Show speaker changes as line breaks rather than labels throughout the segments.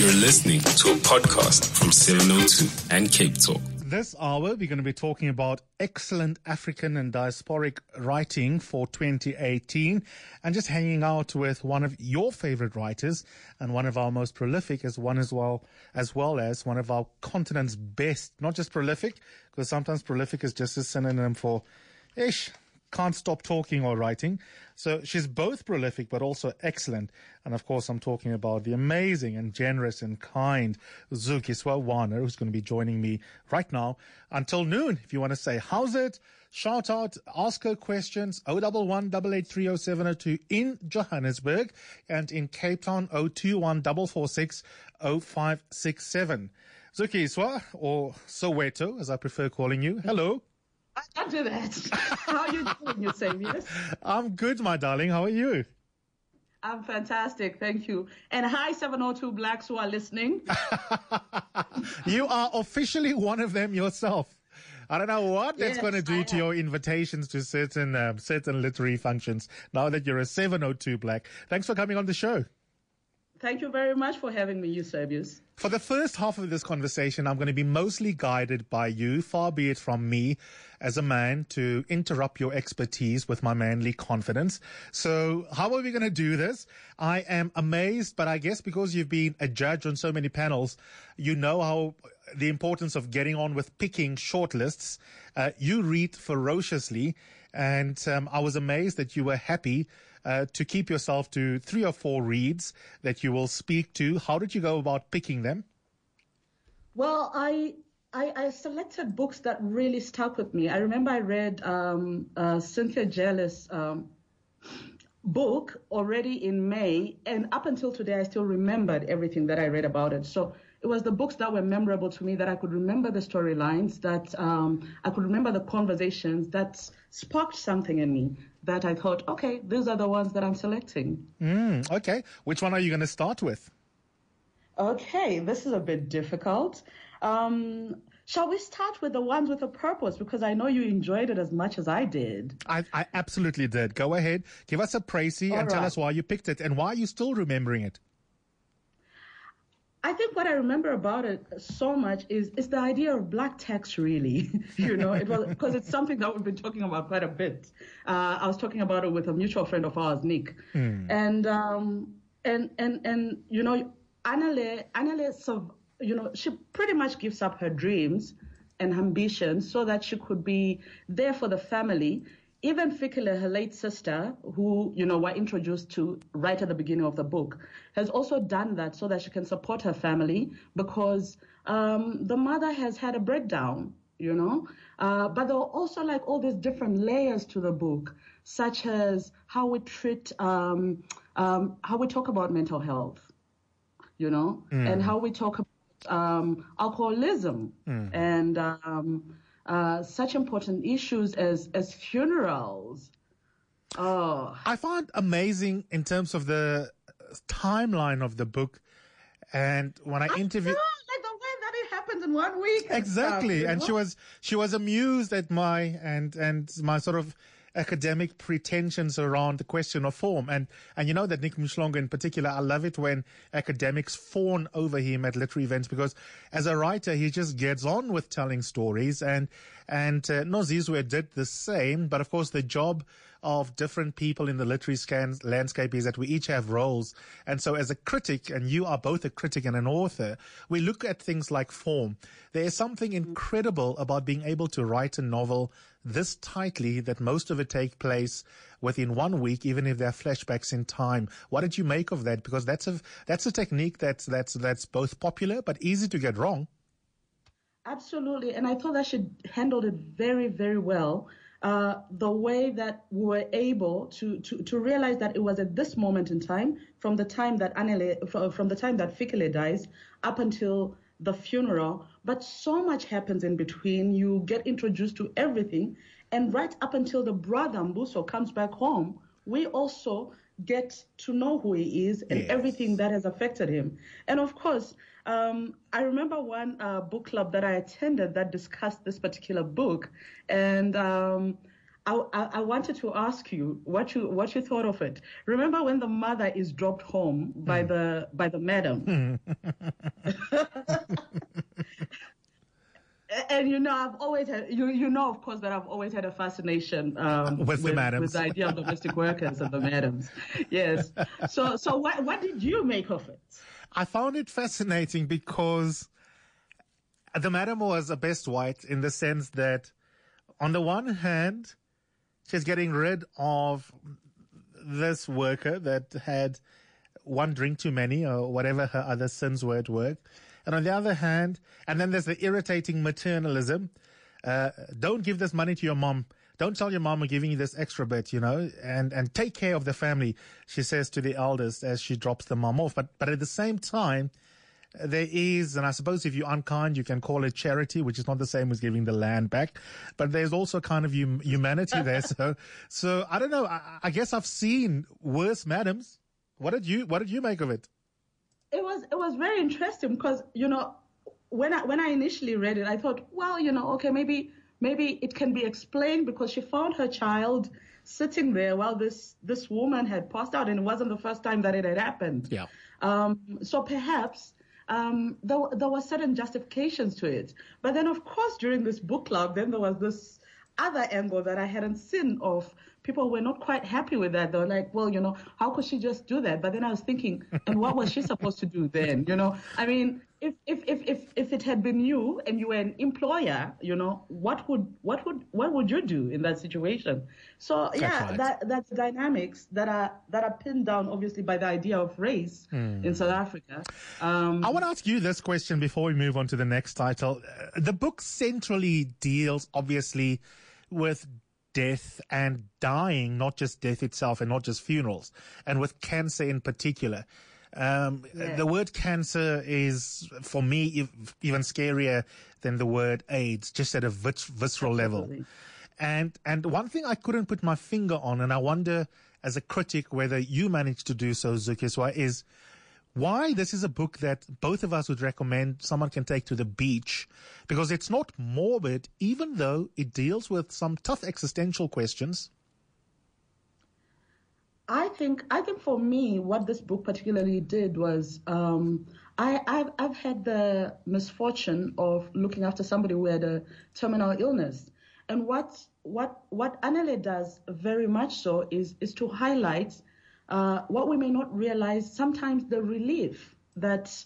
You're listening to a podcast from 702 and Cape Talk.
This hour, we're going to be talking about excellent African and diasporic writing for 2018 and just hanging out with one of your favorite writers and one of our most prolific as one as well, as well as one of our continent's best, not just prolific, because sometimes prolific is just a synonym for ish, can't stop talking or writing. So she's both prolific but also excellent. And of course, I'm talking about the amazing and generous and kind Zukiswa Wanner, who's going to be joining me right now until noon. If you want to say, how's it? Shout out, ask her questions, 011 in Johannesburg and in Cape Town, 021 446 0567. Zukiswa, or Soweto, as I prefer calling you. Hello.
I can't do that. How are you doing, Eusebius?
I'm good, my darling. How are you?
I'm fantastic. Thank you. And hi, 702 Blacks who are listening.
you are officially one of them yourself. I don't know what that's
Yes,
going to do to your invitations to certain um, certain literary functions now that you're a 702 Black. Thanks for coming on the show.
Thank you very much for having me, Eusebius.
For the first half of this conversation, I'm going to be mostly guided by you, far be it from me as a man to interrupt your expertise with my manly confidence. So how are we going to do this? I am amazed, but I guess because you've been a judge on so many panels, you know how the importance of getting on with picking shortlists. Uh, you read ferociously, and um, I was amazed that you were happy uh, to keep yourself to three or four reads that you will speak to. How did you go about picking them?
Well, I, I I selected books that really stuck with me. I remember I read um, uh, Cynthia Jele's um, book already in May, and up until today, I still remembered everything that I read about it. So it was the books that were memorable to me that I could remember the storylines, that um, I could remember the conversations that sparked something in me. That I thought, okay, these are the ones that I'm selecting.
Mm, okay. Which one are you going to start with?
Okay, this is a bit difficult. Um, shall we start with the ones with a purpose? Because I know you enjoyed it as much as I did.
I, I absolutely did. Go ahead. Give us a précis and
All
tell us why you picked it and why you're still remembering it.
I think what I remember about it so much is is the idea of black text. Really, you know, it was because it's something that we've been talking about quite a bit. Uh, I was talking about it with a mutual friend of ours, Nick, and um, and and and you know, Anele, Anele, so, you know, she pretty much gives up her dreams and ambitions so that she could be there for the family. Even Fikile, her late sister, who, you know, we're introduced to right at the beginning of the book, has also done that so that she can support her family because um, the mother has had a breakdown, you know. Uh, but there are also like all these different layers to the book, such as how we treat, um, um, how we talk about mental health, you know, and how we talk about um, alcoholism. And um, uh, such important issues as as funerals. Oh,
I found amazing in terms of the timeline of the book. And when I interviewed.
No, like the way that it happened in one week. and
exactly
stuff, you
and she was she was amused at my and and my sort of academic pretensions around the question of form. And and you know that Niq Mhlongo in particular I love it when academics fawn over him at literary events because as a writer he just gets on with telling stories and and uh, Nozizwe did the same but of course the job of different people in the literary scans, landscape is that we each have roles. And so as a critic, and you are both a critic and an author, we look at things like form. There is something mm-hmm. incredible about being able to write a novel this tightly that most of it take place within one week, even if there are flashbacks in time. What did you make of that? Because that's a, that's a technique that's, that's, that's both popular, but easy to get wrong.
Absolutely, and I thought that she handled it very, very well. Uh, the way that we were able to, to to realize that it was at this moment in time, from the time that Anele, from the time that Fikile dies, up until the funeral. But so much happens in between. You get introduced to everything, and right up until the brother Mbuso comes back home, we also get to know who he is and
Yes.
everything that has affected him. And of course, um, I remember one uh, book club that I attended that discussed this particular book, and um, I, I, I wanted to ask you what you what you thought of it. Remember when the mother is dropped home by the by the madam? and you know, I've always had you you know, of course, that I've always had a fascination um,
With the
with the idea of domestic workers and the madams. Yes. So so what what did you make of it?
I found it fascinating because the madam was a best white in the sense that, on the one hand, she's getting rid of this worker that had one drink too many or whatever her other sins were at work. And on the other hand, and then there's the irritating maternalism. Uh, don't give this money to your mom. Don't tell your mom we're giving you this extra bit, you know, and, and take care of the family, she says to the eldest as she drops the mom off. But, but at the same time, there is, and I suppose if you're unkind, you can call it charity, which is not the same as giving the land back. But there's also kind of hum- humanity there. So, so I don't know. I, I guess I've seen worse madams. What did you, what did you make of it?
It was it was very interesting because you know when I when I initially read it, I thought, well, you know, okay, maybe maybe it can be explained because she found her child sitting there while this this woman had passed out, and it wasn't the first time that it had happened.
Yeah.
Um, so perhaps um, there, there were certain justifications to it. But then, of course, during this book club, then there was this other angle that I hadn't seen of people were not quite happy with that. They were like, well, you know, how could she just do that? But then I was thinking, and what was she supposed to do then? You know, I mean, if if if if, if it had been you and you were an employer, you know, what would what would what would you do in that situation? So yeah,
right.
that that's dynamics that are that are pinned down obviously by the idea of race in South Africa. Um,
I want to ask you this question before we move on to the next title. The book centrally deals, obviously, with death and dying, not just death itself and not just funerals, and with cancer in particular. Um,
Yeah.
The word cancer is, for me, ev- even scarier than the word AIDS, just at a vis- visceral level. And and one thing I couldn't put my finger on, and I wonder as a critic whether you managed to do so, Zukiswa, is why this is a book that both of us would recommend someone can take to the beach because it's not morbid, even though it deals with some tough existential questions.
I think I think for me, what this book particularly did was um, I I've, I've had the misfortune of looking after somebody who had a terminal illness, and what what what Anele does very much so is is to highlight uh, what we may not realize sometimes the relief that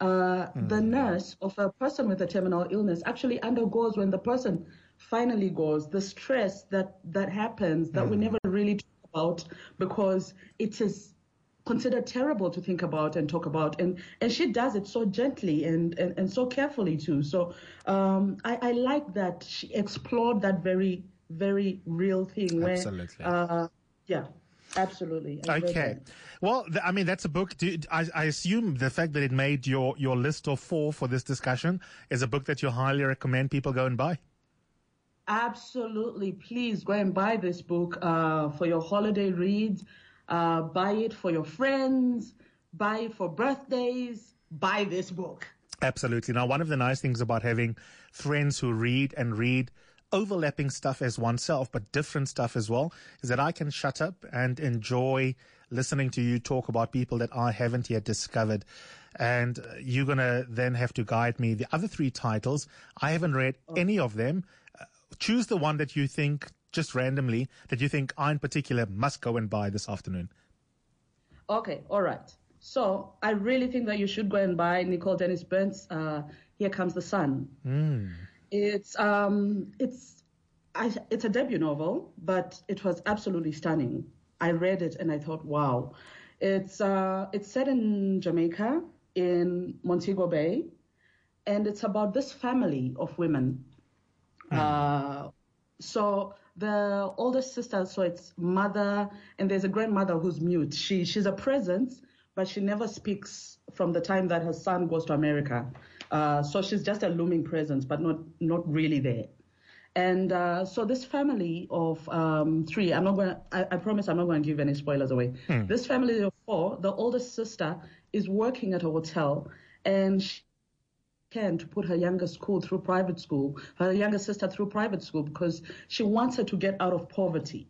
uh, the nurse of a person with a terminal illness actually undergoes when the person finally goes, the stress that that happens that we never really talk about because it is considered terrible to think about and talk about. And and she does it so gently and and, and so carefully too. So um I, I like that she explored that very very real thing where
Absolutely.
uh yeah absolutely I
Okay. Well, th- I mean, that's a book. Do, I, I assume the fact that it made your, your list of four for this discussion is a book that you highly recommend people go and buy.
Absolutely. Please go and buy this book uh, for your holiday reads. Uh, buy it for your friends. Buy it for birthdays. Buy this book.
Absolutely. Now, one of the nice things about having friends who read and read overlapping stuff as oneself, but different stuff as well, is that I can shut up and enjoy listening to you talk about people that I haven't yet discovered. And uh, you're going to then have to guide me. The other three titles, I haven't read any of them. Uh, choose the one that you think, just randomly, that you think I in particular must go and buy this afternoon.
Okay, all right. So I really think that you should go and buy Nicole Dennis Benn. Uh, Here comes the sun. It's um, it's I, it's a debut novel, but it was absolutely stunning. I read it and I thought, wow. It's uh, it's set in Jamaica in Montego Bay, and it's about this family of women. Uh, so the oldest sister, so it's mother, and there's a grandmother who's mute. She she's a presence, but she never speaks from the time that her son goes to America. Uh, so she's just a looming presence, but not not really there. And uh, so this family of um, three, I'm not going. I, I promise I'm not going to give any spoilers away. This family of four, the oldest sister is working at a hotel, and she can to put her younger school through private school, her younger sister through private school because she wants her to get out of poverty,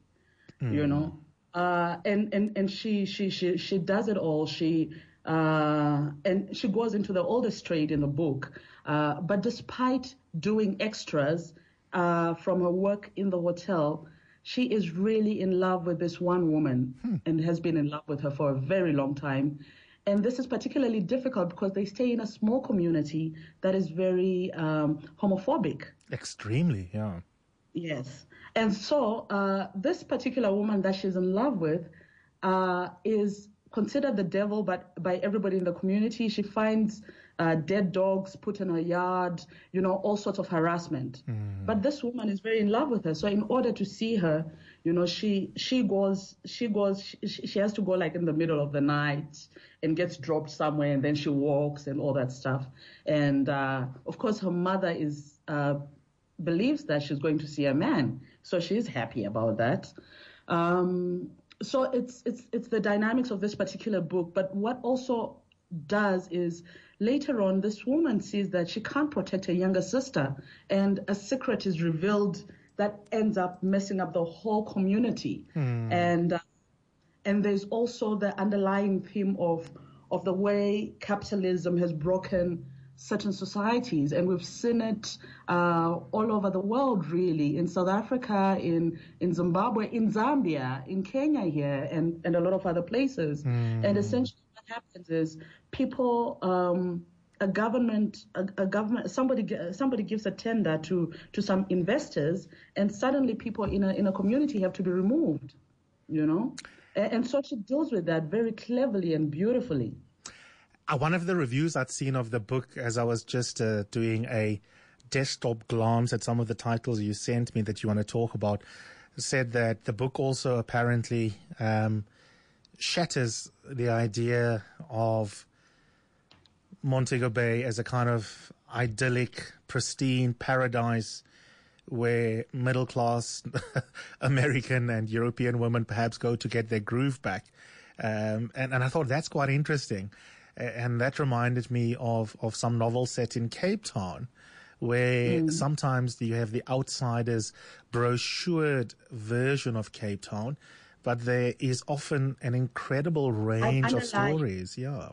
mm. you know. Uh, and and and she she she she does it all. She uh, and she goes into the oldest trade in the book. Uh, but despite doing extras uh, from her work in the hotel, she is really in love with this one woman hmm. and has been in love with her for a very long time. And this is particularly difficult because they stay in a small community that is very um, homophobic.
Extremely, yeah.
Yes. And so uh, this particular woman that she's in love with uh, is considered the devil but by everybody in the community. She finds uh, dead dogs put in her yard, you know, all sorts of harassment. Mm. But this woman is very in love with her. So in order to see her, you know, she she goes she goes she, she has to go like in the middle of the night and gets dropped somewhere, and then she walks and all that stuff. And uh, of course, her mother is uh, believes that she's going to see a man, so she's happy about that. Um, so it's it's it's the dynamics of this particular book. But what also does is later on, this woman sees that she can't protect her younger sister, and a secret is revealed that ends up messing up the whole community. Hmm. And uh, and there's also the underlying theme of of the way capitalism has broken certain societies, and we've seen it uh, all over the world, really, in South Africa, in in Zimbabwe, in Zambia, in Kenya here, and and a lot of other places. Mm. And essentially, what happens is people. Um, a government, a, a, government, somebody, somebody gives a tender to to some investors, and suddenly people in a in a community have to be removed. You know, and, and so she deals with that very cleverly and beautifully.
Uh, one of the reviews I'd seen of the book as I was just uh, doing a desktop glance at some of the titles you sent me that you want to talk about said that the book also apparently um, shatters the idea of Montego Bay as a kind of idyllic, pristine paradise where middle class American and European women perhaps go to get their groove back. Um, and, and I thought that's quite interesting. And that reminded me of, of some novels set in Cape Town where mm. sometimes you have the outsiders brochured version of Cape Town, but there is often an incredible range of stories. Yeah.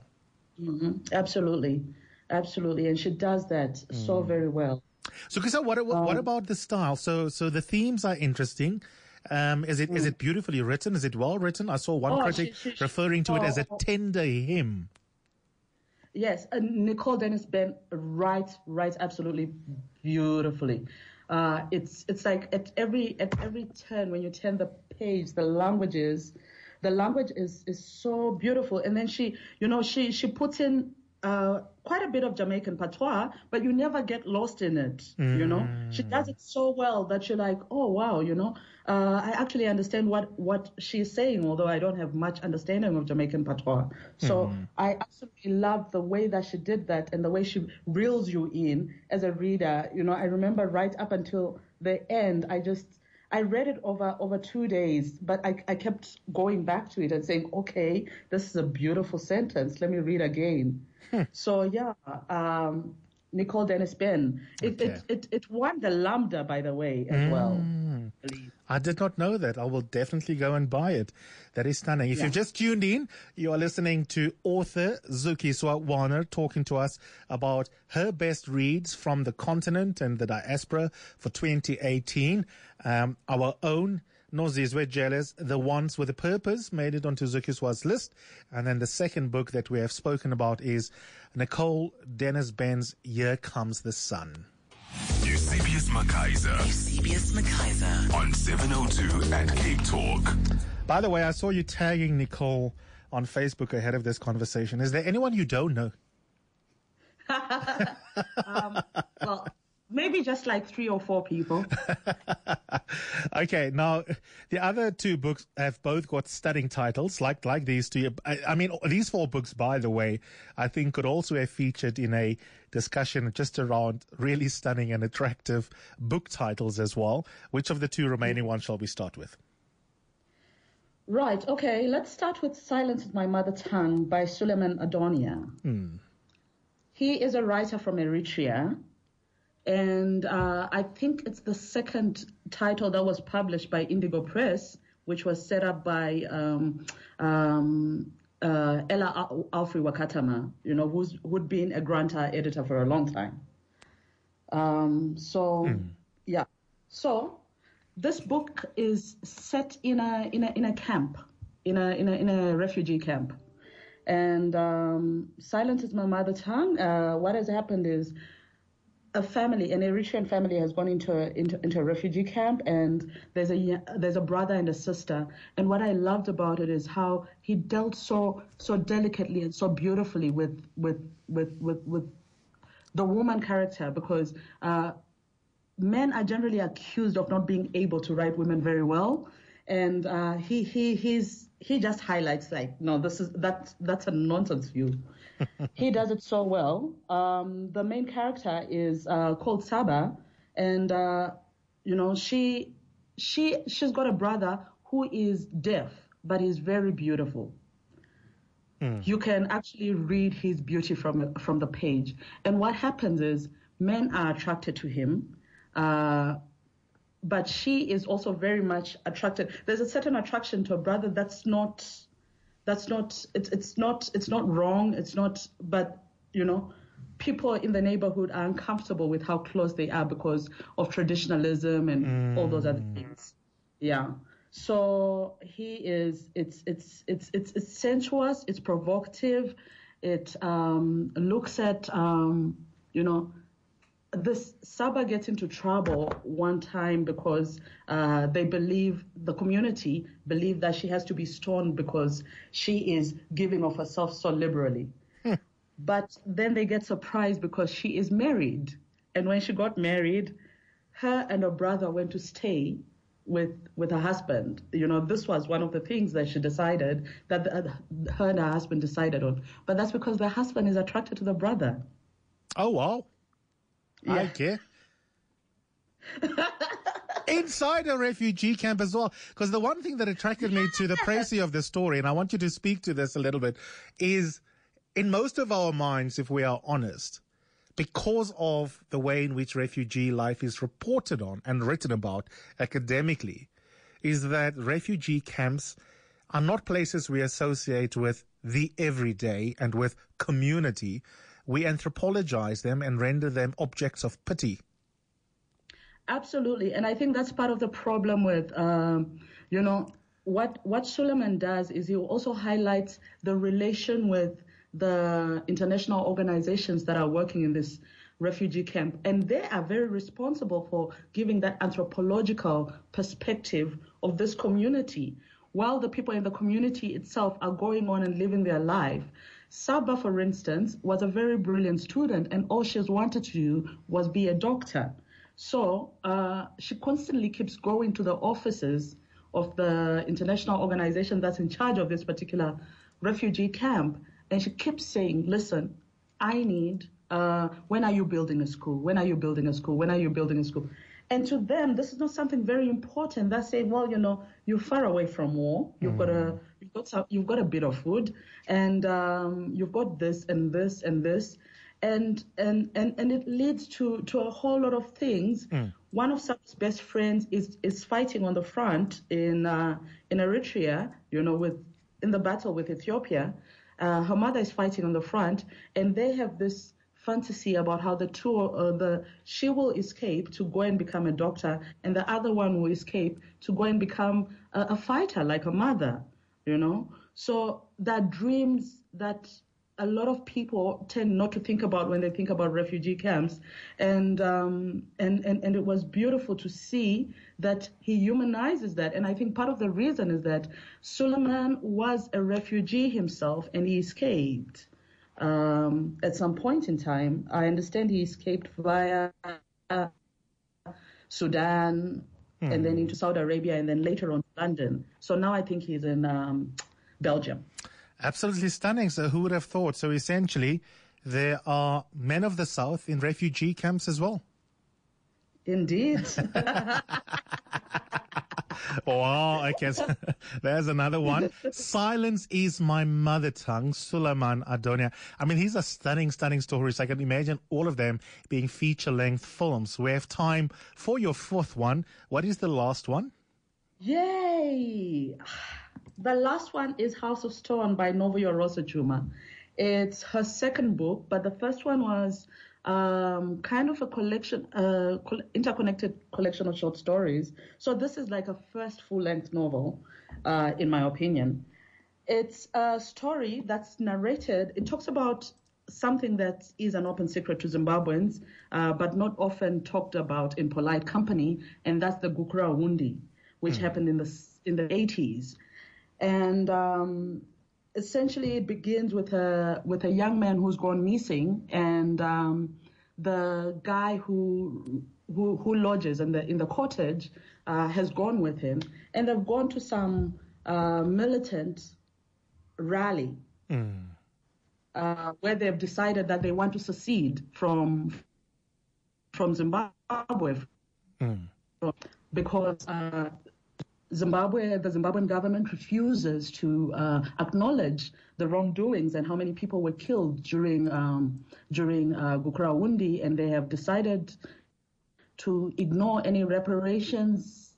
Mm-hmm. Absolutely. Absolutely. And she does that mm. so very well.
So, Kisa, what, what, um, what about the style? So, so the themes are interesting. Um, is it mm. is it beautifully written? Is it well written? I saw one oh, critic she, she, referring to oh, it as a tender hymn.
Yes, uh, Nicole Dennis Benn writes writes absolutely beautifully. Uh, it's it's like at every at every turn when you turn the page, the languages, the language is is so beautiful. And then she, you know, she she puts in uh, quite a bit of Jamaican patois, but you never get lost in it. Mm. You know, she mm. does it so well that you're like, oh wow, you know, uh, I actually understand what what she's saying, although I don't have much understanding of Jamaican patois. So mm. I absolutely love the way that she did that and the way she reels you in as a reader. You know, I remember right up until the end, I just I read it over over two days, but I, I kept going back to it and saying, okay, this is a beautiful sentence. Let me read again. Hmm. So yeah, um, Nicole Dennis Benn. It, okay. it, it, it won the Lambda, by the way, as mm. well.
I did not know that. I will definitely go and buy it. That is stunning. If yeah. you've just tuned in, you are listening to author Zukiswa Wanner talking to us about her best reads from the continent and the diaspora for 2018. Um, our own Nozizwe Jele's, The Ones with a Purpose, made it onto Zukiswa's list. And then the second book that we have spoken about is Nicole Dennis Benn's Here Comes the Sun.
Eusebius McKaiser.
Eusebius McKaiser.
On 702 at Cape Talk.
By the way, I saw you tagging Nicole on Facebook ahead of this conversation. Is there anyone you don't know?
um, well, Maybe just like three or four people.
okay, now the other two books have both got stunning titles, like like these two. I, I, mean, these four books, by the way, I think could also have featured in a discussion just around really stunning and attractive book titles as well. Which of the two remaining ones shall we start with?
Right. Okay. Let's start with "Silence is My Mother Tongue" by Suleiman Addonia. Hmm. he is a writer from Eritrea, and uh, I think it's the second title that was published by Indigo Press, which was set up by um, um, uh, Ellah Al- Allfrey Wakatama, you know, who's who'd been a Granta editor for a long time. Um, so, yeah. So, this book is set in a in a in a camp, in a in a in a refugee camp, and um, silent is my mother tongue. Uh, what has happened is a family, an Eritrean family, has gone into a, into, into a refugee camp, and there's a there's a brother and a sister. And what I loved about it is how he dealt so so delicately and so beautifully with with with with, with the woman character because uh, men are generally accused of not being able to write women very well, and uh, he he he's he just highlights like no this is that that's a nonsense view. he does it so well. Um, the main character is uh, called Saba, and uh, you know she she she's got a brother who is deaf but he's very beautiful. You can actually read his beauty from from the page. And what happens is men are attracted to him, uh, but she is also very much attracted. There's a certain attraction to a brother that's not that's not it's it's not it's not wrong. It's not, but you know. People in the neighborhood are uncomfortable with how close they are because of traditionalism and all those other things. Yeah. So he is. It's it's it's it's, it's sensuous. It's provocative. It um, looks at um, you know this Saba gets into trouble one time because uh, they believe the community believe that she has to be stoned because she is giving of herself so liberally. But then they get surprised because she is married, and when she got married, her and her brother went to stay with with her husband. You know, this was one of the things that she decided that the, her and her husband decided on. But that's because the husband is attracted to the brother.
Oh, wow. I care. Inside a refugee camp as well. Because the one thing that attracted me to the précis of the story, and I want you to speak to this a little bit, is in most of our minds, if we are honest, because of the way in which refugee life is reported on and written about academically, is that refugee camps are not places we associate with the everyday and with community. We anthropologize them and render them objects of pity.
Absolutely, and I think that's part of the problem with, um, you know, what what Suleiman does is he also highlights the relation with the international organizations that are working in this refugee camp, and they are very responsible for giving that anthropological perspective of this community, while the people in the community itself are going on and living their life. Saba, for instance, was a very brilliant student, and all she wanted to do was be a doctor. So uh, she constantly keeps going to the offices of the international organization that's in charge of this particular refugee camp, and she keeps saying, "Listen, I need. Uh, when are you building a school? When are you building a school? When are you building a school?" And to them, this is not something very important. They're saying, "Well, you know, you're far away from war. You've got a, you've got some, you've got a bit of food, and um, you've got this and this and this." and and and and it leads to to a whole lot of things. One of Saba's best friends is is fighting on the front in uh, in Eritrea, you know, with in the battle with Ethiopia. Uh, her mother is fighting on the front, and they have this fantasy about how the two uh, the she will escape to go and become a doctor, and the other one will escape to go and become a, a fighter like a mother, you know. So that dreams that a lot of people tend not to think about when they think about refugee camps, and um, and and and it was beautiful to see that he humanizes that. And I think part of the reason is that Suleiman was a refugee himself, and he escaped um, at some point in time. I understand he escaped via uh, Sudan, and then into Saudi Arabia, and then later on London. So now I think he's in um, Belgium.
Absolutely stunning. So who would have thought? So essentially, there are men of the South in refugee camps as well.
Indeed.
wow. Okay. So there's another one. Silence is my mother tongue. Suleiman Addonia. I mean, these are stunning, stunning stories. I can imagine all of them being feature length films. We have time for your fourth one. What is the last one?
Yay! The last one is House of Stone by Novuyo Rosa Tshuma. It's her second book, but the first one was um, kind of a collection, uh, interconnected collection of short stories. So this is like a first full-length novel, uh, in my opinion. It's a story that's narrated. It talks about something that is an open secret to Zimbabweans, uh, but not often talked about in polite company, and that's the Gukurahundi, which mm. happened in the in the 80s, and um, essentially it begins with a with a young man who's gone missing and um, the guy who who, who lodges in the in the cottage uh, has gone with him and they've gone to some uh, militant rally mm. uh, where they've decided that they want to secede from from Zimbabwe mm. because uh, Zimbabwe, the Zimbabwean government refuses to uh, acknowledge the wrongdoings and how many people were killed during um, during uh, and they have decided to ignore any reparations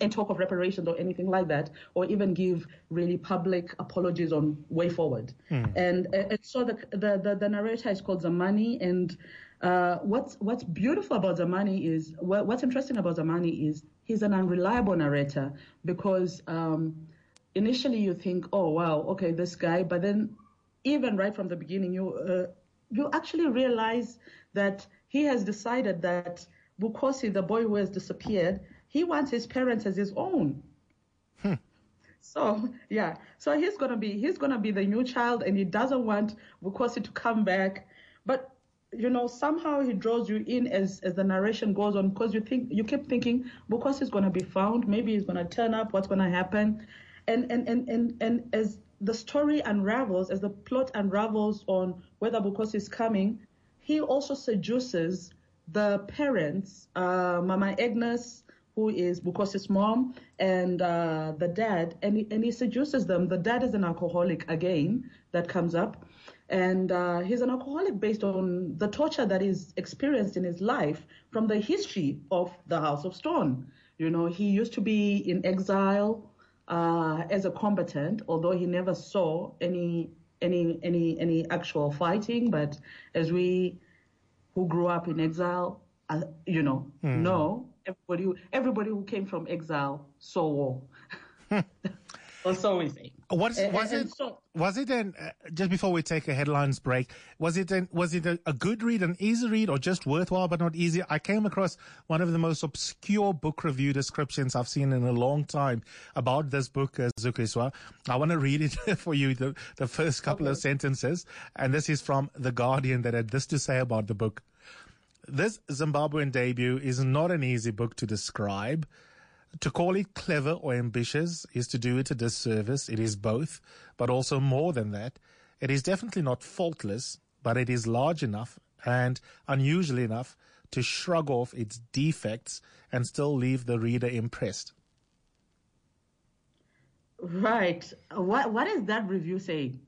and talk of reparations or anything like that, or even give really public apologies on way forward. Mm. And, and so the, the, the the narrator is called Zamani, and uh, what's what's beautiful about Zamani is what, what's interesting about Zamani is he's an unreliable narrator because um, initially you think, oh wow, okay, this guy, but then even right from the beginning, you uh, you actually realize that he has decided that Bukhosi, the boy who has disappeared, he wants his parents as his own. Hmm. So yeah, so he's gonna be he's gonna be the new child, and he doesn't want Bukhosi to come back. But you know, somehow he draws you in as, as the narration goes on because you think you keep thinking because he's to be found, maybe he's to turn up, what's to happen, and and and and and as the story unravels, as the plot unravels on whether Bukhosi is coming, he also seduces the parents, uh, Mama Agnes, who is Bukhosi's mom, and uh, the dad, and he, and he seduces them. The dad is an alcoholic again, that comes up and uh, he's an alcoholic based on the torture that he's experienced in his life from the history of the House of Stone. You know, he used to be in exile uh, as a combatant, although he never saw any any any any actual fighting. But as we who grew up in exile, uh, you know, mm. know everybody who, everybody who came from exile saw war. or so we think.
What was it? So, was it an uh, just before we take a headlines break? Was it an, was it a, a, good read, an easy read, or just worthwhile but not easy? I came across one of the most obscure book review descriptions I've seen in a long time about this book, uh, Zukiswa. I want to read it for you, the, the first couple okay. of sentences, and this is from the Guardian that had this to say about the book. This Zimbabwean debut is not an easy book to describe. To call it clever or ambitious is to do it a disservice. It is both, but also more than that. It is definitely not faultless, but it is large enough and unusual enough to shrug off its defects and still leave the reader impressed.
Right. What what is that review saying?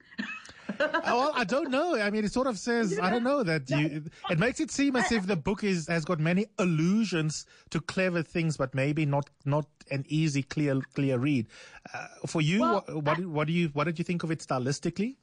Well, I don't know. I mean, it sort of says I don't know that you. It makes it seem as if the book is has got many allusions to clever things, but maybe not not an easy, clear clear read. Uh, for you, well, what, what, what do you what did you think of it stylistically?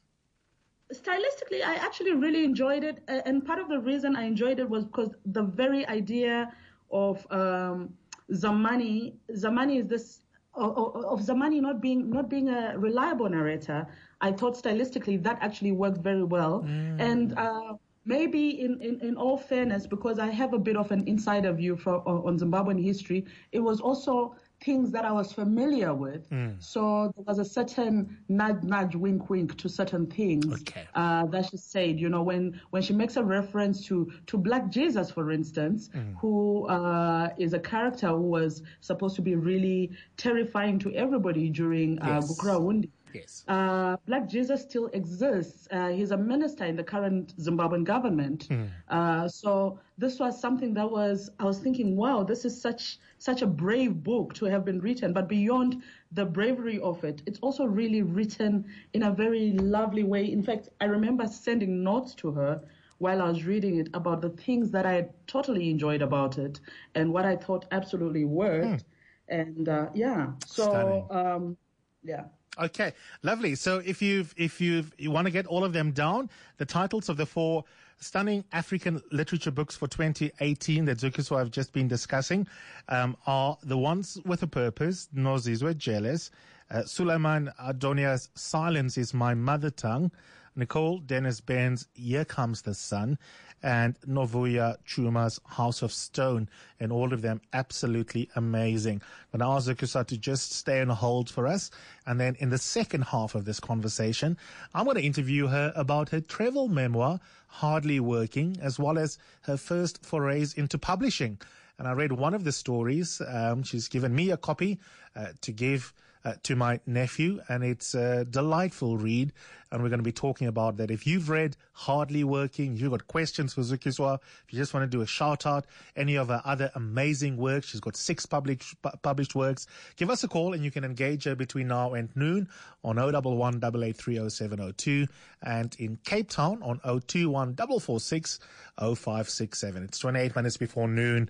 Stylistically, I actually really enjoyed it, and part of the reason I enjoyed it was because the very idea of um, Zamani, Zamani is this of, Zamani not being not being a reliable narrator. I thought stylistically that actually worked very well. Mm. And uh, maybe in, in, in all fairness, because I have a bit of an insider view for, on Zimbabwean history, it was also things that I was familiar with. Mm. So there was a certain nudge, nudge, wink, wink to certain things okay. uh, that she said. You know, when when she makes a reference to to Black Jesus, for instance, mm. who uh, is a character who was supposed to be really terrifying to everybody during uh, yes. Gukurahundi.
Yes.
Uh, Black Jesus still exists. Uh, he's a minister in the current Zimbabwean government. Uh, so this was something that was, I was thinking, wow, this is such such a brave book to have been written. But beyond the bravery of it, it's also really written in a very lovely way. In fact, I remember sending notes to her while I was reading it about the things that I totally enjoyed about it and what I thought absolutely worked. And uh, yeah, so um, yeah.
Okay, lovely. So if you've if you've you want to get all of them down, the titles of the four stunning African literature books for 2018 that Zukiswa have just been discussing um, are the ones with a purpose. Nozizwe Jele's, uh, Suleiman Addonia's Silence is My Mother Tongue, Nicole Dennis Benn's Here Comes the Sun, and Novuyo Tshuma's House of Stone, and all of them absolutely amazing. But I'm going to ask to just stay on hold for us, and then in the second half of this conversation, I'm going to interview her about her travel memoir, Hardly Working, as well as her first forays into publishing. And I read one of the stories. Um, she's given me a copy uh, to give uh, to my nephew, and it's a delightful read. And we're going to be talking about that. If you've read Hardly Working, you've got questions for Zukiswa, if you just want to do a shout out, any of her other amazing works, she's got six published pu- published works. Give us a call, and you can engage her between now and noon on 011 8830702 and in Cape Town on 021 446 0567. It's 28 minutes before noon.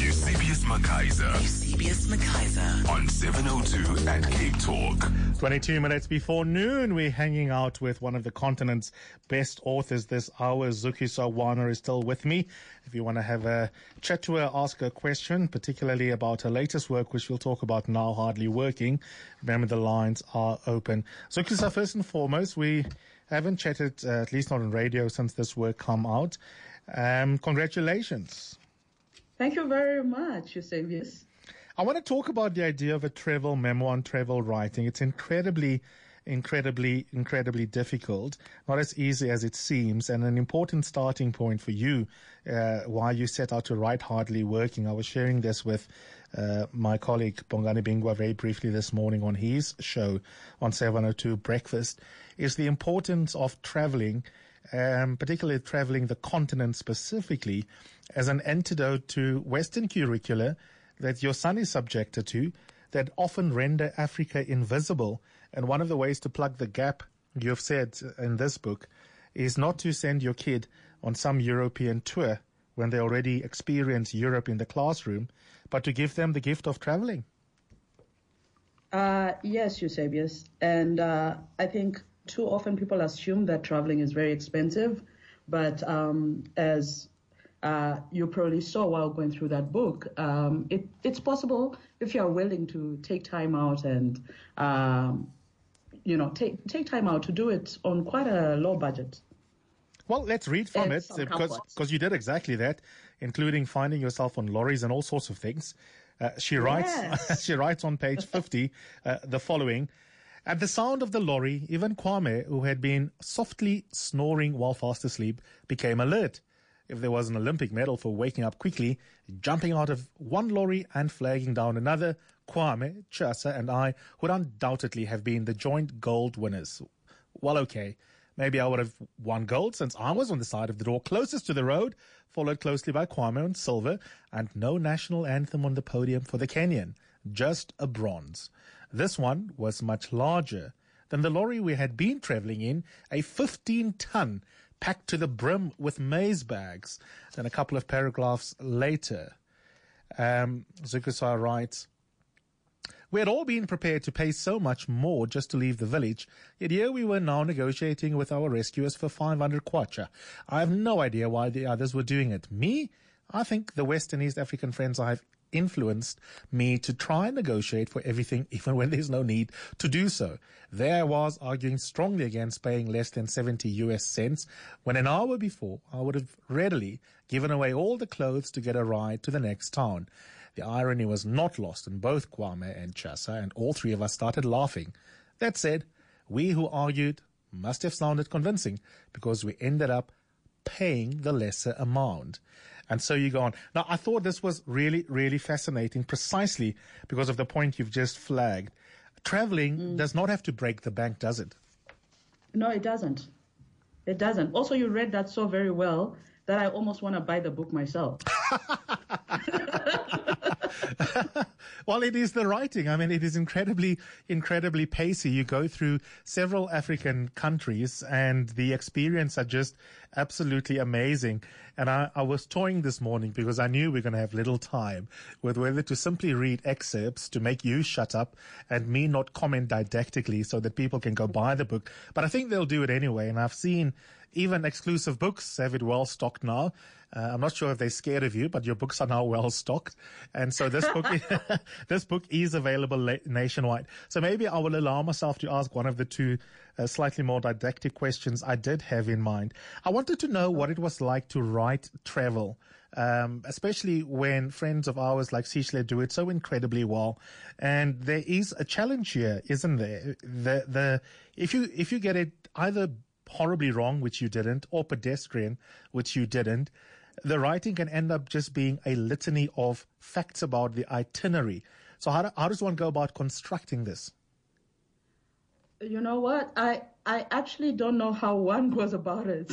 Eusebius McKaiser
Eusebius McKaiser.
on 702 at Cape Talk.
22 minutes before noon, we're hanging out with one of the continent's best authors this hour. Zukiswa Wanner is still with me. If you want to have a chat to her, ask her a question, particularly about her latest work, which we'll talk about now, Hardly Working, remember the lines are open. Zuki, first and foremost, we haven't chatted, uh, at least not on radio, since this work come out. Um, congratulations.
Thank you very much, Eusebius.
I want to talk about the idea of a travel memoir and travel writing. It's incredibly, incredibly, incredibly difficult, not as easy as it seems, and an important starting point for you uh, why you set out to write Hardly Working. I was sharing this with uh, my colleague Bongani Bingwa very briefly this morning on his show on 702 Breakfast, is the importance of traveling um, particularly traveling the continent specifically, as an antidote to Western curricula that your son is subjected to that often render Africa invisible. And one of the ways to plug the gap, you've said in this book, is not to send your kid on some European tour when they already experience Europe in the classroom, but to give them the gift of traveling.
Uh, yes, Eusebius. And uh, I think too often people assume that traveling is very expensive. But um, as uh, you probably saw while going through that book, um, it, it's possible if you are willing to take time out and, um, you know, take, take time out to do it on quite a low budget.
Well, let's read from
And
it because because you did exactly that, including finding yourself on lorries and all sorts of things. Uh, she writes
Yes.
she writes on page 50 uh, the following. At the sound of the lorry, even Kwame, who had been softly snoring while fast asleep, became alert. If there was an Olympic medal for waking up quickly, jumping out of one lorry and flagging down another, Kwame, Chasa, and I would undoubtedly have been the joint gold winners. Well, okay. Maybe I would have won gold since I was on the side of the door closest to the road, followed closely by Kwame on silver, and no national anthem on the podium for the Kenyan. Just a bronze. This one was much larger than the lorry we had been traveling in, a 15 ton, packed to the brim with maize bags. Then a couple of paragraphs later, um, Zukiswa writes, we had all been prepared to pay so much more just to leave the village, yet here we were now negotiating with our rescuers for 500 kwacha. I have no idea why the others were doing it. Me? I think the West and East African friends I have influenced me to try and negotiate for everything even when there's no need to do so. There I was arguing strongly against paying less than 70 US cents when an hour before I would have readily given away all the clothes to get a ride to the next town. The irony was not lost on both Kwame and Chasa, and all three of us started laughing. That said, we who argued must have sounded convincing because we ended up paying the lesser amount. And so you go on. Now, I thought this was really, really fascinating precisely because of the point you've just flagged. traveling mm. does not have to break the bank, does it?
No, it doesn't. It doesn't. Also, you read that so very well that I almost want to buy the book myself.
Well, it is the writing. I mean, it is incredibly, incredibly pacey. You go through several African countries and the experience are just absolutely amazing. And I, I was toying this morning because I knew we are going to have little time with whether to simply read excerpts to make you shut up and me not comment didactically so that people can go buy the book. But I think they'll do it anyway. And I've seen even exclusive books have it well stocked now. Uh, I'm not sure if they're scared of you, but your books are now well stocked. And so this book, this book is available la- nationwide. So maybe I will allow myself to ask one of the two uh, slightly more didactic questions I did have in mind. I wanted to know what it was like to write travel. Um, especially when friends of ours like Sihle do it so incredibly well. And there is a challenge here, isn't there? The, the, if you, if you get it either horribly wrong, which you didn't, or pedestrian, which you didn't, the writing can end up just being a litany of facts about the itinerary. So how, do, how does one go about constructing this?
You know what? I I actually don't know how one goes about it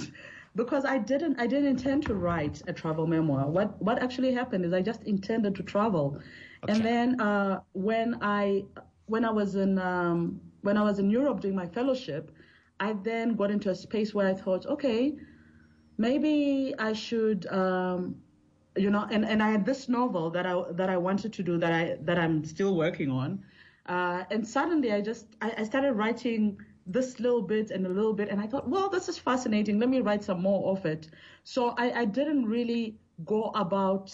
because I didn't I didn't intend to write a travel memoir. What what actually happened is I just intended to travel, okay. and then uh, when I when I was in um, when I was in Europe doing my fellowship, I then got into a space where I thought, okay, maybe I should, um, you know, and, and I had this novel that I that I wanted to do that I that I'm still working on, uh, and suddenly I just I, I, started writing this little bit and a little bit, and I thought, well, this is fascinating. Let me write some more of it. So I, I didn't really go about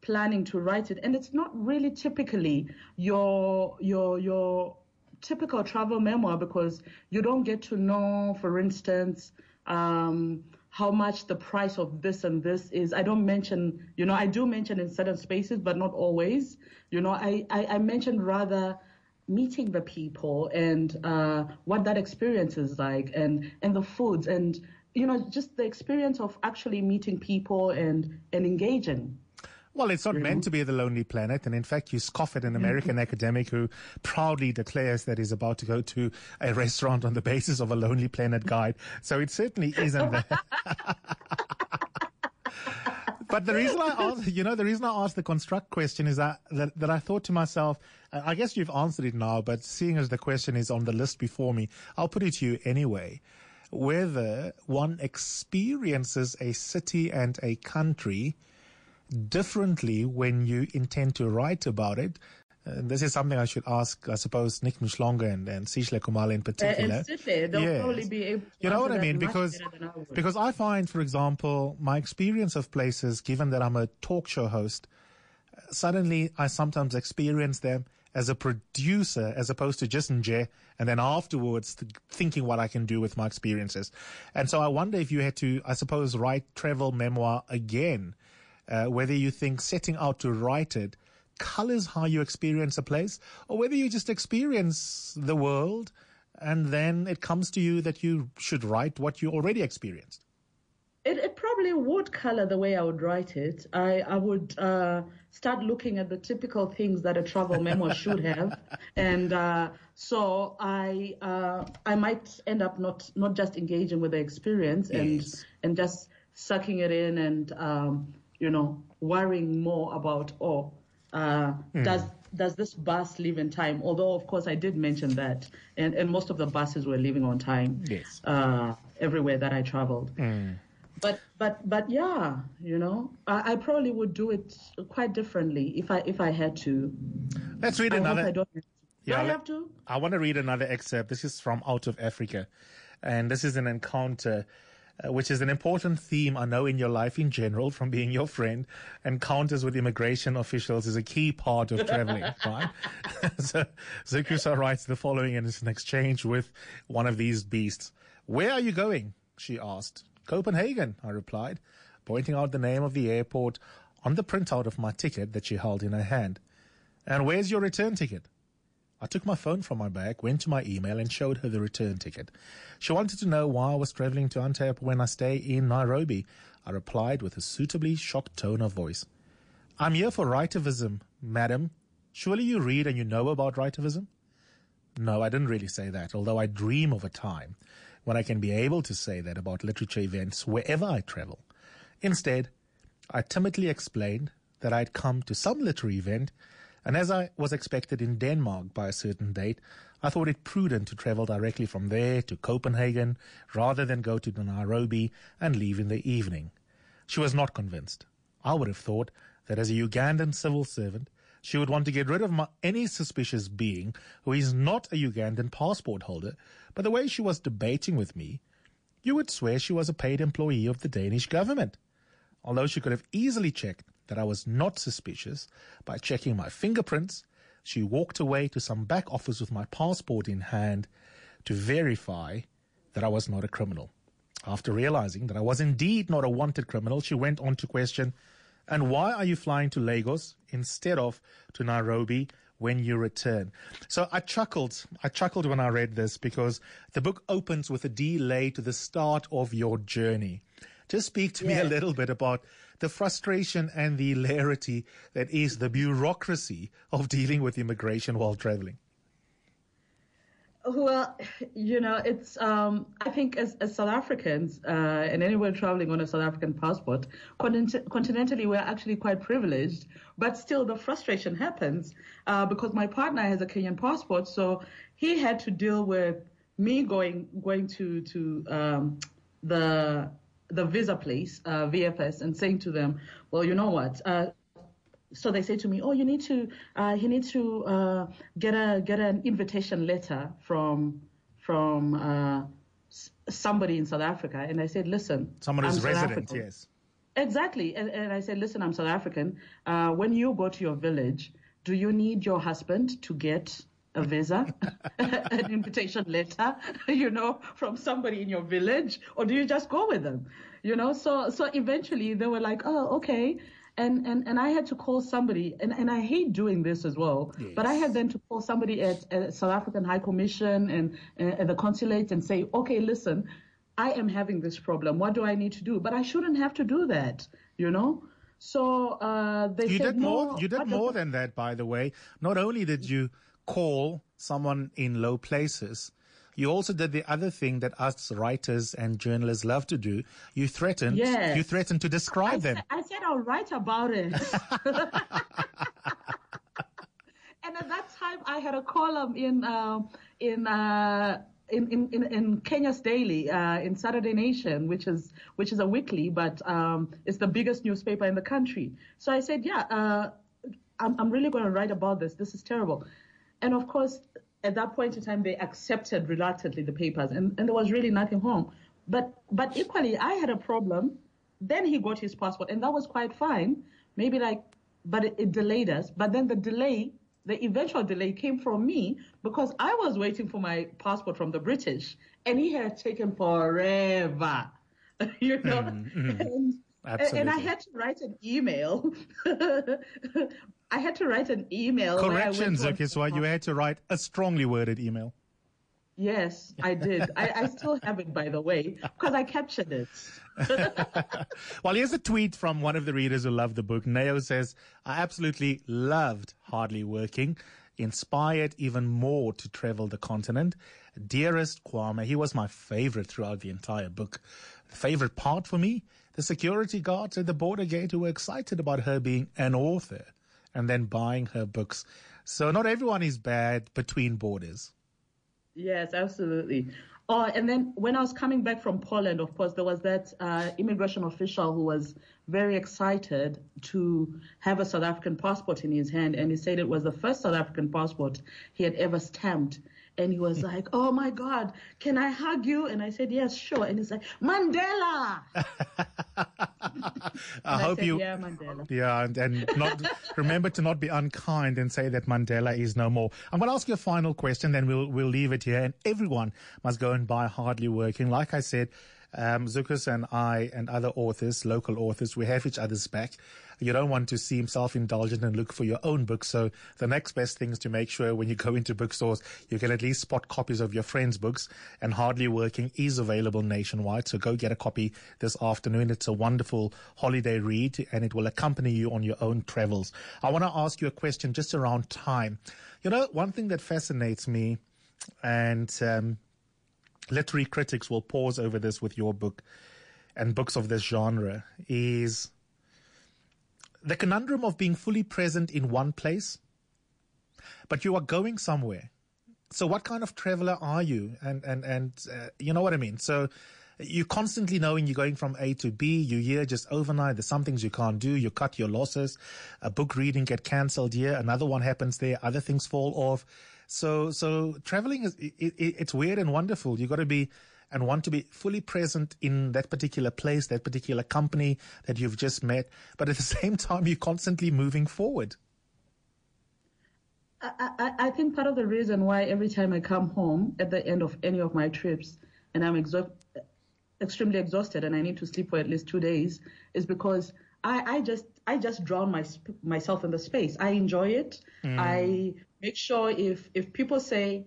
planning to write it, and it's not really typically your your your typical travel memoir because you don't get to know, for instance. Um, how much the price of this and this is. I don't mention, you know, I do mention in certain spaces, but not always. You know, I, I, I mentioned rather meeting the people and uh, what that experience is like and, and the foods and, you know, just the experience of actually meeting people and, and engaging.
Well, it's not mm-hmm. meant to be the lonely planet. And in fact, you scoff at an American mm-hmm. academic who proudly declares that he's about to go to a restaurant on the basis of a lonely planet guide. So it certainly isn't there. but the reason I asked, you know, the reason I asked the construct question is that, that, that I thought to myself, I guess you've answered it now, but seeing as the question is on the list before me, I'll put it to you anyway. Whether one experiences a city and a country differently when you intend to write about it. And this is something I should ask, I suppose, Niq Mhlongo and, and Sihle Khumalo in particular. Uh,
they'll yes. probably be able
You know what I mean? Because, I because I find, for example, my experience of places, given that I'm a talk show host, suddenly I sometimes experience them as a producer as opposed to just Nje and then afterwards thinking what I can do with my experiences. And so I wonder if you had to, I suppose, write travel memoir again uh, whether you think setting out to write it colors how you experience a place, or whether you just experience the world and then it comes to you that you should write what you already experienced.
It, it probably would color the way I would write it. I, I would uh, start looking at the typical things that a travel memoir should have, and uh, so I uh, I might end up not not just engaging with the experience and yes. and just sucking it in and um, you know, worrying more about, oh, uh, mm. does does this bus leave in time? Although, of course, I did mention that, and, and most of the buses were leaving on time.
Yes.
Uh, everywhere that I traveled. Mm. But but but yeah, you know, I, I, probably would do it quite differently if I if I had to.
Let's read I another.
I don't, yeah, I have to?
I want to read another excerpt. This is from Out of Africa, and this is an encounter uh, which is an important theme I know in your life in general from being your friend. Encounters with immigration officials is a key part of traveling, right? so Zukiswa writes the following and it's an exchange with one of these beasts. Where are you going? She asked. Copenhagen, I replied, pointing out the name of the airport on the printout of my ticket that she held in her hand. And where's your return ticket? I took my phone from my bag, went to my email, and showed her the return ticket. She wanted to know why I was traveling to Antwerp when I stay in Nairobi. I replied with a suitably shocked tone of voice. I'm here for Writivism, madam. Surely you read and you know about Writivism? No, I didn't really say that, although I dream of a time when I can be able to say that about literature events wherever I travel. Instead, I timidly explained that I'd come to some literary event, and as I was expected in Denmark by a certain date, I thought it prudent to travel directly from there to Copenhagen rather than go to Nairobi and leave in the evening. She was not convinced. I would have thought that as a Ugandan civil servant, she would want to get rid of my, any suspicious being who is not a Ugandan passport holder, but the way she was debating with me, you would swear she was a paid employee of the Danish government. Although she could have easily checked that I was not suspicious by checking my fingerprints, she walked away to some back office with my passport in hand to verify that I was not a criminal. After realizing that I was indeed not a wanted criminal, she went on to question, and why are you flying to Lagos instead of to Nairobi when you return? So I chuckled. I chuckled when I read this because the book opens with a delay to the start of your journey. Just speak to me a little bit about the frustration and the hilarity that is the bureaucracy of dealing with immigration while traveling.
Well, you know, it's. Um, I think as, as South Africans uh, and anyone traveling on a South African passport, continent- continentally, we're actually quite privileged. But still, the frustration happens uh, because my partner has a Kenyan passport, so he had to deal with me going going to to um, the the visa place, uh, VFS, and saying to them, well, you know what. Uh, so they say to me, "Oh, you need to, uh, you need to uh, get a get an invitation letter from from uh, somebody in South Africa." And I said, "Listen,
Someone
South
resident,
African."
yes.
Exactly. And, and I said, listen, I'm South African. Uh, when you go to your village, do you need your husband to get a visa, an invitation letter, you know, from somebody in your village, or do you just go with them? You know, so so eventually they were like, oh, okay. And, and, and I had to call somebody, and, and I hate doing this as well, but I had then to call somebody at, at South African High Commission and, and the consulate and say, okay, listen, I am having this problem. What do I need to do? But I shouldn't have to do that, you know? So uh, they
You
said,
did more.
"No,
You did more than that, by the way. Not only did you call someone in low places, you also did the other thing that us writers and journalists love to do. You threatened.
Yes.
You threatened to
I,
describe them.
said- I said I'll write about it. and at that time, I had a column in um in, uh, in, in in in Kenya's Daily uh, in Saturday Nation, which is which is a weekly, but um, it's the biggest newspaper in the country. So I said, yeah, uh, I'm I'm really going to write about this. This is terrible. And of course, at that point in time, they accepted reluctantly the papers, and, and there was really nothing wrong. But but equally, I had a problem. Then he got his passport, and that was quite fine. Maybe like, but it, it delayed us. But then the delay, the eventual delay, came from me because I was waiting for my passport from the British, and he had taken forever. you know, mm-hmm, mm-hmm. and, and I had to write an email. I had to write an email. where I
Correction,
went on-
Zukiswa, you had to write a strongly worded email.
Yes, I did. I, I still have it, by the way, because I captured it.
Well, here's a tweet from one of the readers who loved the book. Neo says, I absolutely loved Hardly Working, inspired even more to travel the continent. Dearest Kwame, he was my favorite throughout the entire book. The favorite part for me, the security guards at the border gate who were excited about her being an author and then buying her books. So not everyone is bad between borders.
Yes, absolutely. Oh, and then when I was coming back from Poland, of course, there was that uh, immigration official who was very excited to have a South African passport in his hand, and he said it was the first South African passport he had ever stamped. And he was like, "Oh my God, can I hug you?" And I said, "Yes, sure." And he's like, "Mandela."
I hope
said,
you.
Yeah, Mandela.
Yeah, and, and not remember to not be unkind and say that Mandela is no more. I'm going to ask you a final question, then we'll we'll leave it here. And everyone must go and buy Hardly Working. Like I said, um, Zukas and I and other authors, local authors, we have each other's back. You don't want to seem self-indulgent and look for your own book. So the next best thing is to make sure when you go into bookstores, you can at least spot copies of your friends' books. And Hardly Working is available nationwide. So go get a copy this afternoon. It's a wonderful holiday read and it will accompany you on your own travels. I want to ask you a question just around time. You know, one thing that fascinates me and um, literary critics will pause over this with your book and books of this genre, is the conundrum of being fully present in one place, but you are going somewhere. So, what kind of traveler are you? And and and uh, you know what I mean. So, you're constantly knowing you're going from A to B. You're here just overnight. There's some things you can't do. You cut your losses. A book reading get cancelled here. Another one happens there. Other things fall off. So so traveling is it, it, it's weird and wonderful. You've got to be and want to be fully present in that particular place, that particular company that you've just met. But at the same time, you're constantly moving forward.
I, I, I think part of the reason why every time I come home at the end of any of my trips and I'm exo- extremely exhausted and I need to sleep for at least two days is because I, I just I just drown my, myself in the space. I enjoy it. Mm. I make sure if if people say,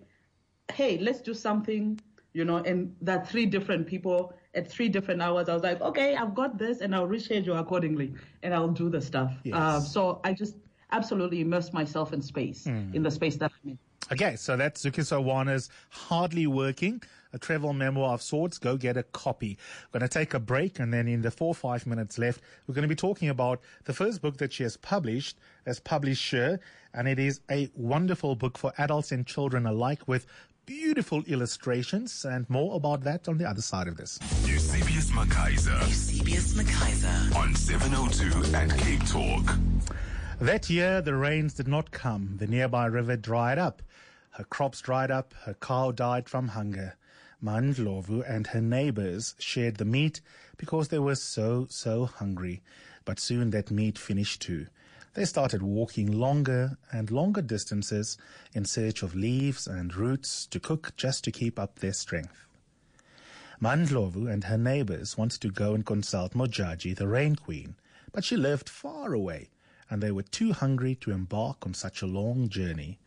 "Hey, let's do something," you know, and that three different people at three different hours, I was like, "Okay, I've got this," and I'll reschedule accordingly, and I'll do the stuff. Yes. Uh, so I just absolutely immerse myself in space, mm. in the space that I'm in.
Okay, so that's Zukiswa Wanner's Hardly Working, a travel memoir of sorts. Go get a copy. We're going to take a break, and then in the four or five minutes left, we're going to be talking about the first book that she has published as publisher, and it is a wonderful book for adults and children alike with beautiful illustrations and more about that on the other side of this.
Eusebius McKaiser. Eusebius McKaiser. On 702 and Cape Talk.
That year, the rains did not come. The nearby river dried up. Her crops dried up. Her cow died from hunger. Mandlovu and her neighbors shared the meat because they were so, so hungry. But soon that meat finished too. They started walking longer and longer distances in search of leaves and roots to cook just to keep up their strength. Mandlovu and her neighbors wanted to go and consult Modjadji, the rain queen, but she lived far away and they were too hungry to embark on such a long journey.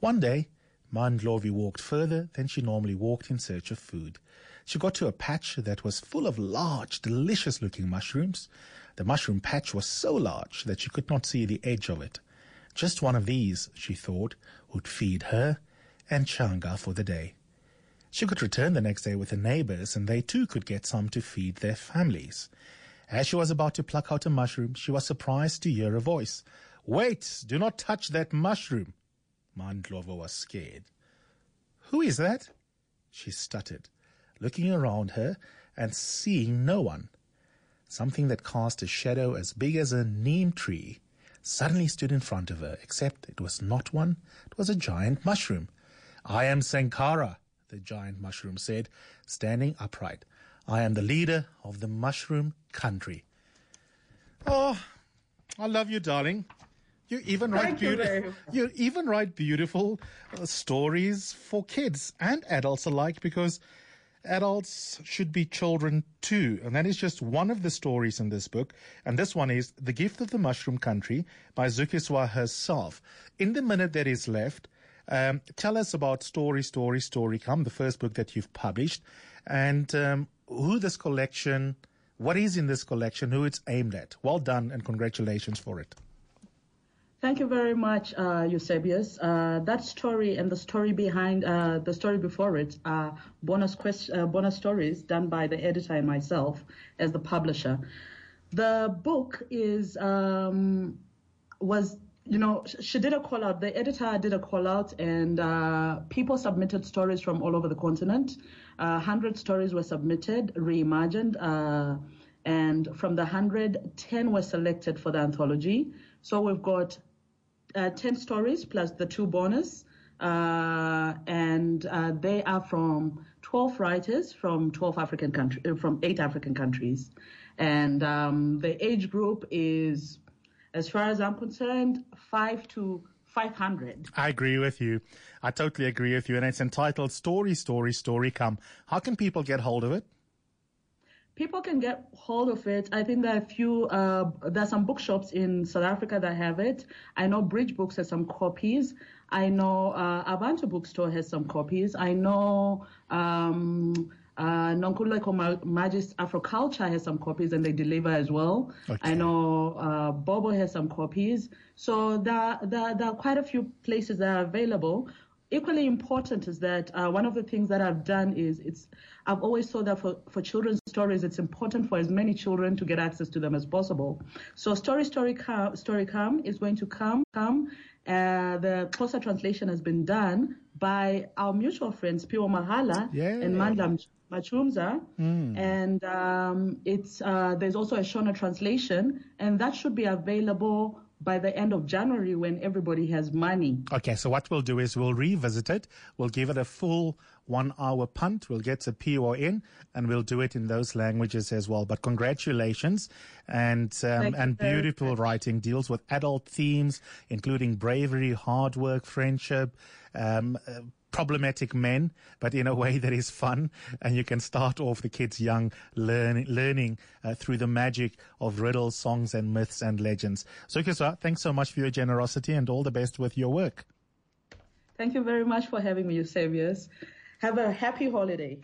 One day, Mandlovu walked further than she normally walked in search of food. She got to a patch that was full of large, delicious looking mushrooms. The mushroom patch was so large that she could not see the edge of it. Just one of these, she thought, would feed her and Changa for the day. She could return the next day with her neighbors, and they too could get some to feed their families. As she was about to pluck out a mushroom, she was surprised to hear a voice. Wait, do not touch that mushroom. Mandlovu was scared. Who is that? She stuttered, looking around her and seeing no one. Something that cast a shadow as big as a neem tree suddenly stood in front of her, except it was not one, it was a giant mushroom. I am Sankara, the giant mushroom said, standing upright. I am the leader of the mushroom country. Oh, I love you, darling. You even write beautiful. You, even write beautiful uh, stories for kids and adults alike because adults should be children too. And that is just one of the stories in this book. And this one is The Gift of the Mushroom Country by Zukiswa herself. In the minute that is left, um, tell us about Story, Story, Story Come, the first book that you've published, and um, who this collection, what is in this collection, who it's aimed at. Well done and congratulations for it.
Thank you very much, uh, Eusebius. Uh, that story and the story behind uh, the story before it are bonus quest- uh, bonus stories done by the editor and myself as the publisher. The book is um, was you know she did a call out. The editor did a call out, and uh, people submitted stories from all over the continent. 100 uh, stories were submitted, reimagined, and from the 100, 10 were selected for the anthology. So we've got uh, 10 stories plus the two bonus, uh, and uh, they are from 12 writers from 12 African countries, from eight African countries. And um, the age group is, as far as I'm concerned, five to 500.
I agree with you. I totally agree with you. And it's entitled Story, Story, Story Come. How can people get hold of it?
People can get hold of it. I think there are a few, uh, there are some bookshops in South Africa that have it. I know Bridge Books has some copies. I know uh, Abantu Bookstore has some copies. I know um, uh, Nonkululeko Magist Afroculture has some copies and they deliver as well. Okay. I know uh, Bobo has some copies. So there, there, there are quite a few places that are available. Equally important is that uh, one of the things that I've done is it's I've always thought that for, for children's stories it's important for as many children to get access to them as possible. So Story Story Come, Story Come is going to come come. Uh, the Xhosa translation has been done by our mutual friends Piwo Mahala
Yeah.
and Mandla Machumza,
Hmm.
and um, it's uh, there's also a Shona translation, and that should be available by the end of January when everybody has money.
Okay, so what we'll do is we'll revisit it. We'll give it a full one hour punt. We'll get a PO in and we'll do it in those languages as well. But congratulations and, um, and
very
beautiful writing deals with adult themes, including bravery, hard work, friendship, um, uh, problematic men, but in a way that is fun. And you can start off the kids young, learning, learning uh, through the magic of riddles, songs, and myths and legends. So, Kiswa, thanks so much for your generosity and all the best with your work.
Thank you very much for having me, Eusebius. Have a happy holiday.